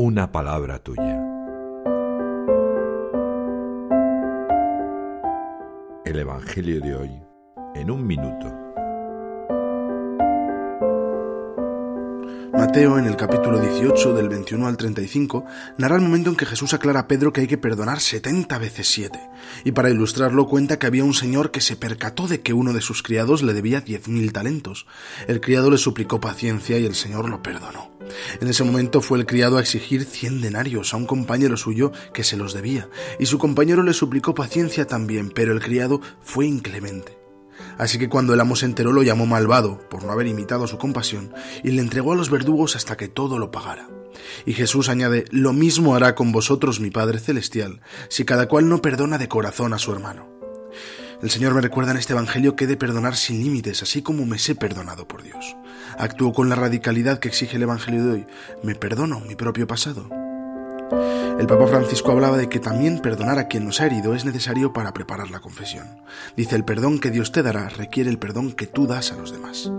una palabra tuya. El Evangelio de hoy en un minuto. Mateo, en el capítulo 18, del 21 al 35, narra el momento en que Jesús aclara a Pedro que hay que perdonar 70 veces 7, y para ilustrarlo cuenta que había un señor que se percató de que uno de sus criados le debía 10.000 talentos. El criado le suplicó paciencia y el señor lo perdonó. En ese momento fue el criado a exigir 100 denarios a un compañero suyo que se los debía, y su compañero le suplicó paciencia también, pero el criado fue inclemente. Así que cuando el amo se enteró lo llamó malvado por no haber imitado su compasión y le entregó a los verdugos hasta que todo lo pagara. Y Jesús añade, lo mismo hará con vosotros mi Padre Celestial, si cada cual no perdona de corazón a su hermano. El Señor me recuerda en este Evangelio que he de perdonar sin límites, así como me sé perdonado por Dios. Actúo con la radicalidad que exige el Evangelio de hoy. Me perdono mi propio pasado. El Papa Francisco hablaba de que también perdonar a quien nos ha herido es necesario para preparar la confesión. Dice, el perdón que Dios te dará requiere el perdón que tú das a los demás.